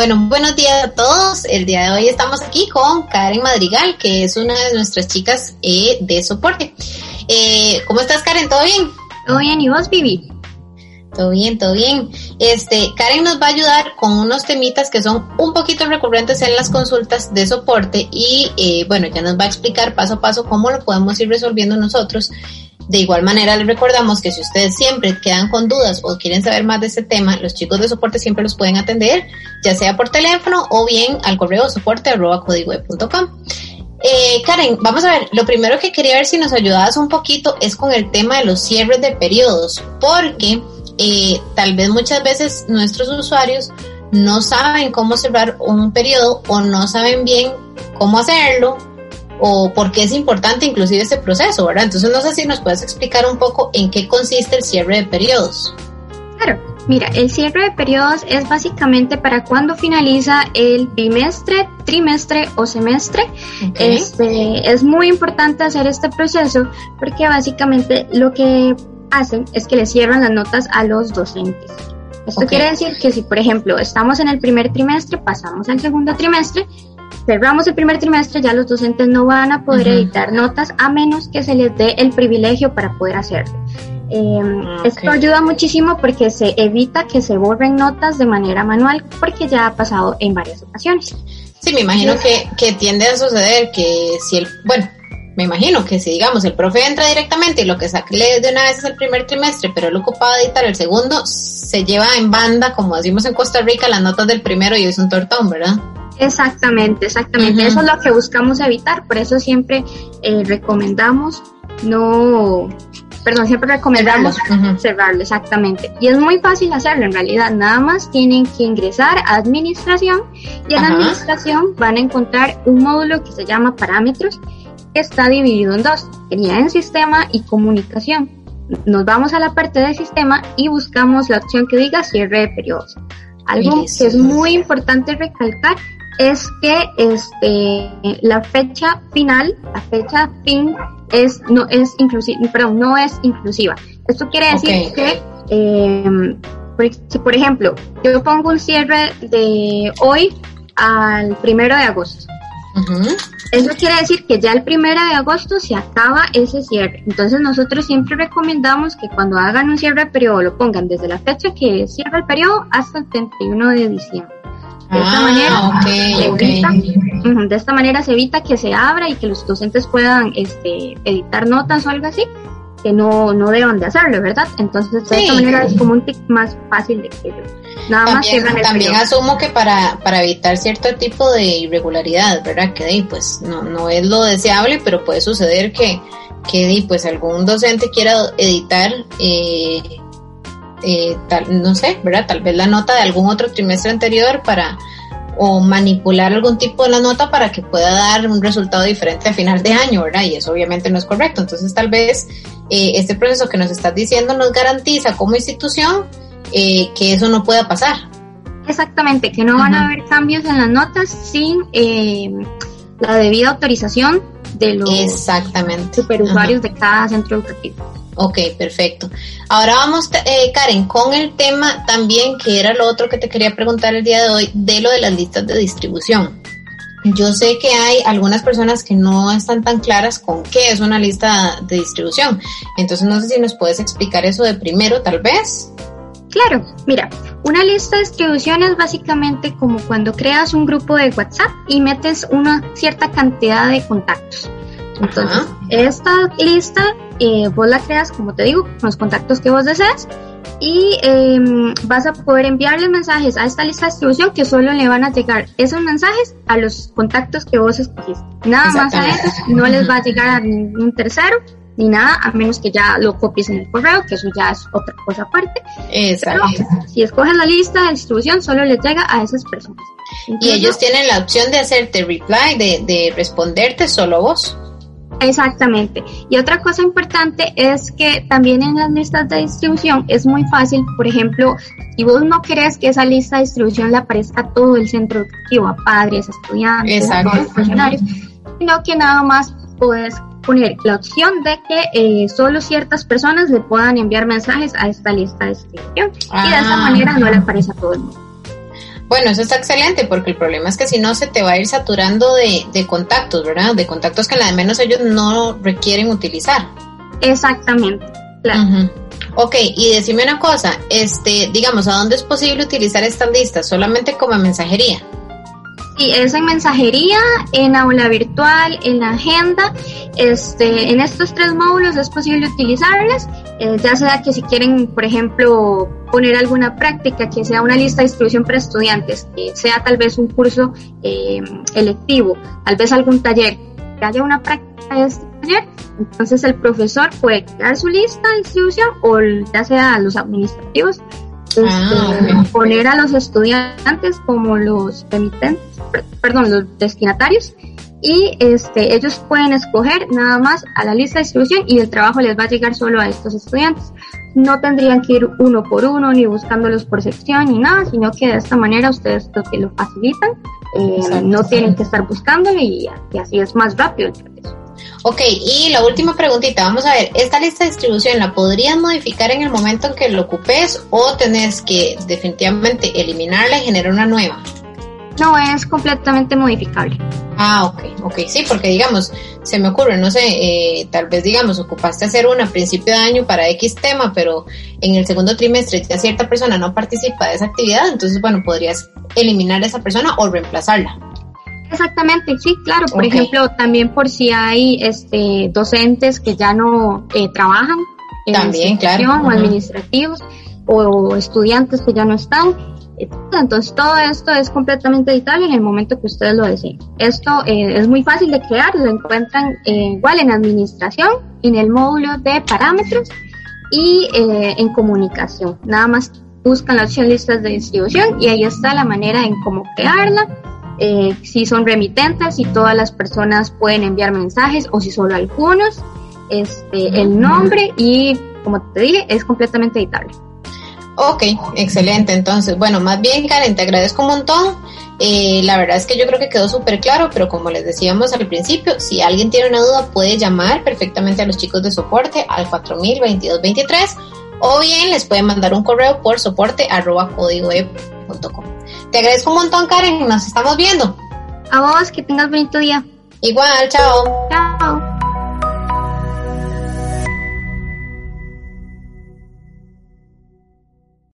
Bueno, buenos días a todos. El día de hoy estamos aquí con Karen Madrigal, que es una de nuestras chicas eh, de soporte. Eh, ¿Cómo estás, Karen? ¿Todo bien? Todo bien, ¿y vos, Vivi? Todo bien, todo bien. Este, Karen nos va a ayudar con unos temitas que son un poquito recurrentes en las consultas de soporte y eh, bueno, ya nos va a explicar paso a paso cómo lo podemos ir resolviendo nosotros. De igual manera, les recordamos que si ustedes siempre quedan con dudas o quieren saber más de este tema, los chicos de soporte siempre los pueden atender, ya sea por teléfono o bien al correo soporte eh, Karen, vamos a ver, lo primero que quería ver si nos ayudabas un poquito es con el tema de los cierres de periodos, porque eh, tal vez muchas veces nuestros usuarios no saben cómo cerrar un periodo o no saben bien cómo hacerlo o por qué es importante inclusive este proceso, ¿verdad? Entonces no sé si nos puedes explicar un poco en qué consiste el cierre de periodos. Claro, mira, el cierre de periodos es básicamente para cuando finaliza el bimestre, trimestre o semestre. Este, es muy importante hacer este proceso porque básicamente lo que hacen es que le cierran las notas a los docentes. Esto quiere decir que si, por ejemplo, estamos en el primer trimestre, pasamos al segundo trimestre, cerramos el primer trimestre, ya los docentes no van a poder editar notas a menos que se les dé el privilegio para poder hacerlo. Em, ah, esto ayuda muchísimo porque se evita que se borren notas de manera manual porque ya ha pasado en varias ocasiones. Sí, me imagino que, que tiende a suceder que si el, bueno, me imagino que si digamos el profe entra directamente y lo que saque de una vez es el primer trimestre, pero él ocupado de editar el segundo, se lleva en banda, como decimos en Costa Rica, las notas del primero y es un tortón, ¿verdad? Exactamente, exactamente. Eso es lo que buscamos evitar. Por eso siempre eh, recomendamos no, perdón, siempre recomendamos cerrarlo, exactamente. Y es muy fácil hacerlo en realidad. Nada más tienen que ingresar a administración y en administración van a encontrar un módulo que se llama parámetros está dividido en dos, sería en sistema y comunicación. Nos vamos a la parte de sistema y buscamos la opción que diga cierre de periodos. Algo que es muy importante recalcar es que este la fecha final, la fecha fin es no es inclusiva, perdón, no es inclusiva. Esto quiere decir que eh, si por ejemplo yo pongo un cierre de hoy al primero de agosto, eso quiere decir que ya el primero de agosto se acaba ese cierre. Entonces nosotros siempre recomendamos que cuando hagan un cierre de periodo lo pongan desde la fecha que cierra el periodo hasta el 31 de diciembre. De esta, ah, manera, de esta manera se evita que se abra y que los docentes puedan este, editar notas o algo así que no, no deban de hacerlo, ¿verdad? Entonces, de esta manera es como un tic más fácil de que nada más También asumo que para, para evitar cierto tipo de irregularidad, ¿verdad? Que pues no, no es lo deseable, pero puede suceder que, que pues algún docente quiera editar, eh, eh, tal, no sé, ¿verdad? Tal vez la nota de algún otro trimestre anterior para o manipular algún tipo de la nota para que pueda dar un resultado diferente a final de año, ¿verdad? Y eso obviamente no es correcto. Entonces tal vez eh, este proceso que nos estás diciendo nos garantiza como institución eh, que eso no pueda pasar. Exactamente, que no van a haber cambios en las notas sin eh, la debida autorización de los Exactamente. superusuarios de cada centro educativo. Ok, perfecto. Ahora vamos, eh, Karen, con el tema también, que era lo otro que te quería preguntar el día de hoy, de lo de las listas de distribución. Yo sé que hay algunas personas que no están tan claras con qué es una lista de distribución. Entonces no sé si nos puedes explicar eso de primero, tal vez. Claro, mira, una lista de distribución es básicamente como cuando creas un grupo de WhatsApp y metes una cierta cantidad de contactos. Entonces, esta lista eh, vos la creas, como te digo, con los contactos que vos deseas y em, vas a poder enviarle mensajes a esta lista de distribución que solo le van a llegar esos mensajes a los contactos que vos escogiste. Nada más a ellos, no les va a llegar a ningún tercero ni nada, a menos que ya lo copies en el correo, que eso ya es otra cosa aparte. Exacto. si escoges la lista de distribución, solo les llega a esas personas. y ellos tienen la opción de hacerte reply, de, de responderte solo vos. Exactamente. Y otra cosa importante es que también en las listas de distribución es muy fácil, por ejemplo, si vos no querés que esa lista de distribución le aparezca a todo el centro educativo, a padres, a estudiantes, a todos los funcionarios, sino que nada más puedes poner la opción de que eh, solo ciertas personas le puedan enviar mensajes a esta lista de distribución y de esa ah. manera no le aparece a todo el mundo. Bueno, eso está excelente porque el problema es que si no se te va a ir saturando de, de contactos, ¿verdad? De contactos que la de menos ellos no requieren utilizar. Exactamente, claro. Ok, y decime una cosa, este, digamos, ¿a dónde es posible utilizar estas listas? ¿Solamente como mensajería? Sí, es en mensajería, en aula virtual, en la agenda. Este, en estos tres módulos es posible utilizarlas, eh, ya sea que si quieren, por ejemplo, poner alguna práctica, que sea una lista de instrucción para estudiantes, que sea tal vez un curso eh, electivo, tal vez algún taller, que haya una práctica de este taller, entonces el profesor puede crear su lista de distribución o ya sea los administrativos, este, ah, poner a los estudiantes como los remitentes, perdón, los destinatarios y este, ellos pueden escoger nada más a la lista de distribución y el trabajo les va a llegar solo a estos estudiantes. No tendrían que ir uno por uno ni buscándolos por sección ni nada, sino que de esta manera ustedes lo que lo facilitan, eh, no tienen que estar buscándolo y, y así es más rápido el proceso. Ok, y la última preguntita, vamos a ver, ¿esta lista de distribución la podrías modificar en el momento en que lo ocupes o tenés que definitivamente eliminarla y generar una nueva? No, es completamente modificable. Ah, ok, ok, sí, porque digamos, se me ocurre, no sé, eh, tal vez digamos, ocupaste hacer una a principio de año para X tema, pero en el segundo trimestre ya cierta persona no participa de esa actividad, entonces, bueno, podrías eliminar a esa persona o reemplazarla. Exactamente, sí, claro. Por ejemplo, también por si hay este, docentes que ya no eh, trabajan en también, claro. o administrativos o estudiantes que ya no están. Entonces todo esto es completamente editable en el momento que ustedes lo deseen. Esto eh, es muy fácil de crear, lo encuentran eh, igual en administración, en el módulo de parámetros y en comunicación. Nada más buscan la opción listas de distribución y ahí está la manera en cómo crearla eh, si son remitentes, si todas las personas pueden enviar mensajes o si solo algunos, este, el nombre y como te dije, es completamente editable. Ok, excelente. Entonces, bueno, más bien Karen, te agradezco un montón. Eh, la verdad es que yo creo que quedó súper claro, pero como les decíamos al principio, si alguien tiene una duda puede llamar perfectamente a los chicos de soporte al 4000-2223 o bien les puede mandar un correo por soporte arroba te agradezco un montón, Karen. Nos estamos viendo. A vos, que tengas bonito día. Igual, chao. Chao.